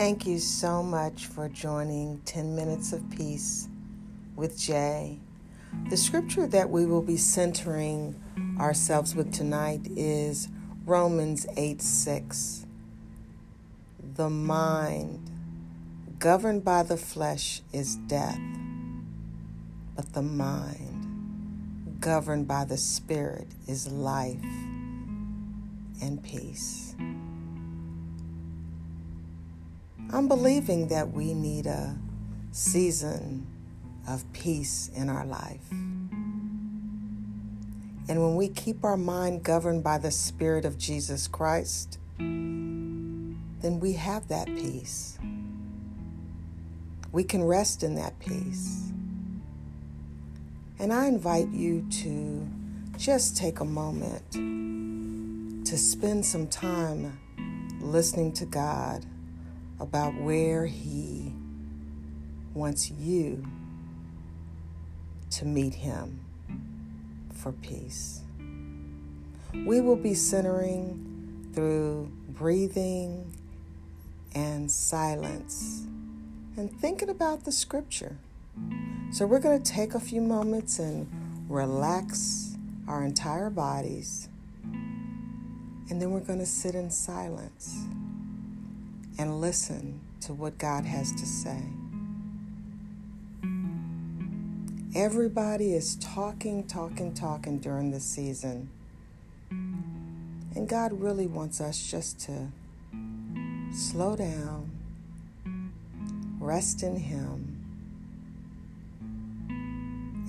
Thank you so much for joining 10 Minutes of Peace with Jay. The scripture that we will be centering ourselves with tonight is Romans 8 6. The mind governed by the flesh is death, but the mind governed by the Spirit is life and peace. I'm believing that we need a season of peace in our life. And when we keep our mind governed by the Spirit of Jesus Christ, then we have that peace. We can rest in that peace. And I invite you to just take a moment to spend some time listening to God about where He wants you to meet Him for peace. We will be centering through breathing and silence and thinking about the scripture. So, we're going to take a few moments and relax our entire bodies, and then we're going to sit in silence and listen to what God has to say. Everybody is talking, talking, talking during this season. And God really wants us just to slow down, rest in Him,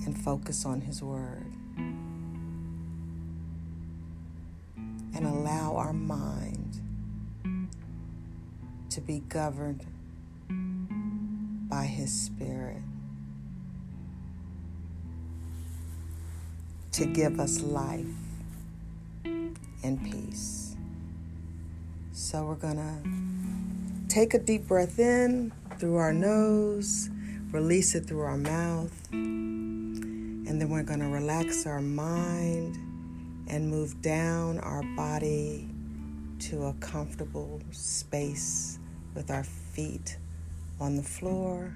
and focus on His Word. And allow our mind to be governed by His Spirit to give us life and peace. So we're going to take a deep breath in through our nose, release it through our mouth, and then we're going to relax our mind and move down our body to a comfortable space with our feet on the floor.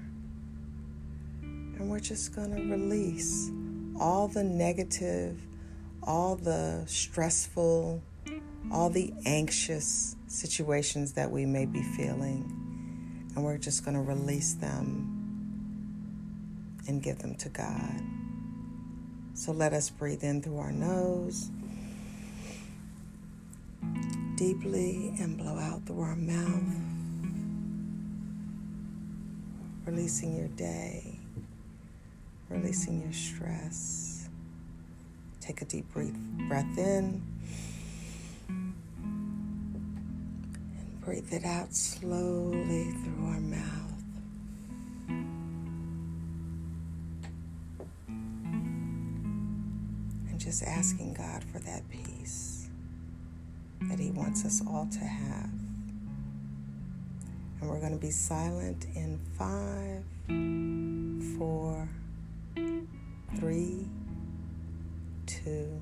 And we're just going to release all the negative, all the stressful, all the anxious situations that we may be feeling. And we're just going to release them and give them to God. So let us breathe in through our nose deeply and blow out through our mouth releasing your day, releasing your stress. Take a deep breath in and breathe it out slowly through our mouth. And just asking God for that peace that He wants us all to have. And we're going to be silent in five, four, three, two,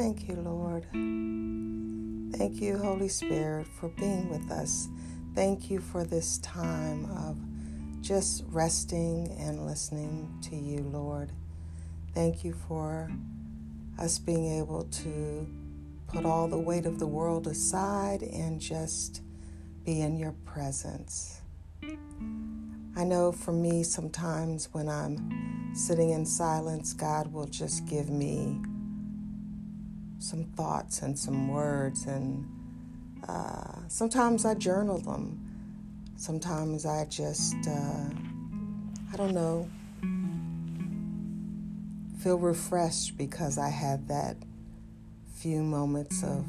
Thank you, Lord. Thank you, Holy Spirit, for being with us. Thank you for this time of just resting and listening to you, Lord. Thank you for us being able to put all the weight of the world aside and just be in your presence. I know for me, sometimes when I'm sitting in silence, God will just give me some thoughts and some words, and uh, sometimes I journal them. Sometimes I just, uh, I don't know, feel refreshed because I had that few moments of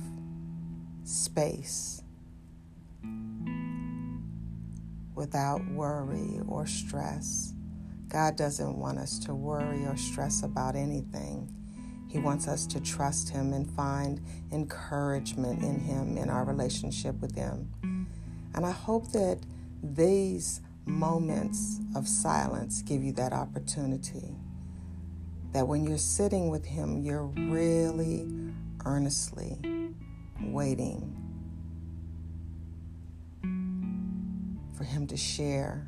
space without worry or stress. God doesn't want us to worry or stress about anything. He wants us to trust Him and find encouragement in Him in our relationship with Him. And I hope that these moments of silence give you that opportunity. That when you're sitting with Him, you're really earnestly waiting for Him to share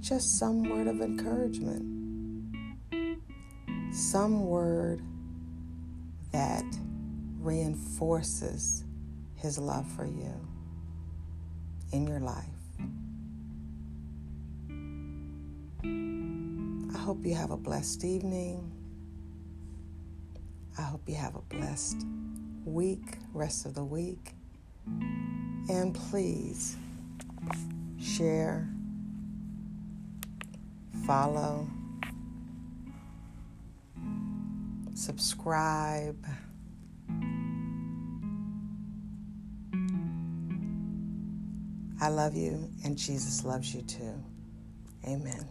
just some word of encouragement some word that reinforces his love for you in your life. I hope you have a blessed evening. I hope you have a blessed week, rest of the week. And please share, follow, subscribe. I love you, and Jesus loves you too. Amen.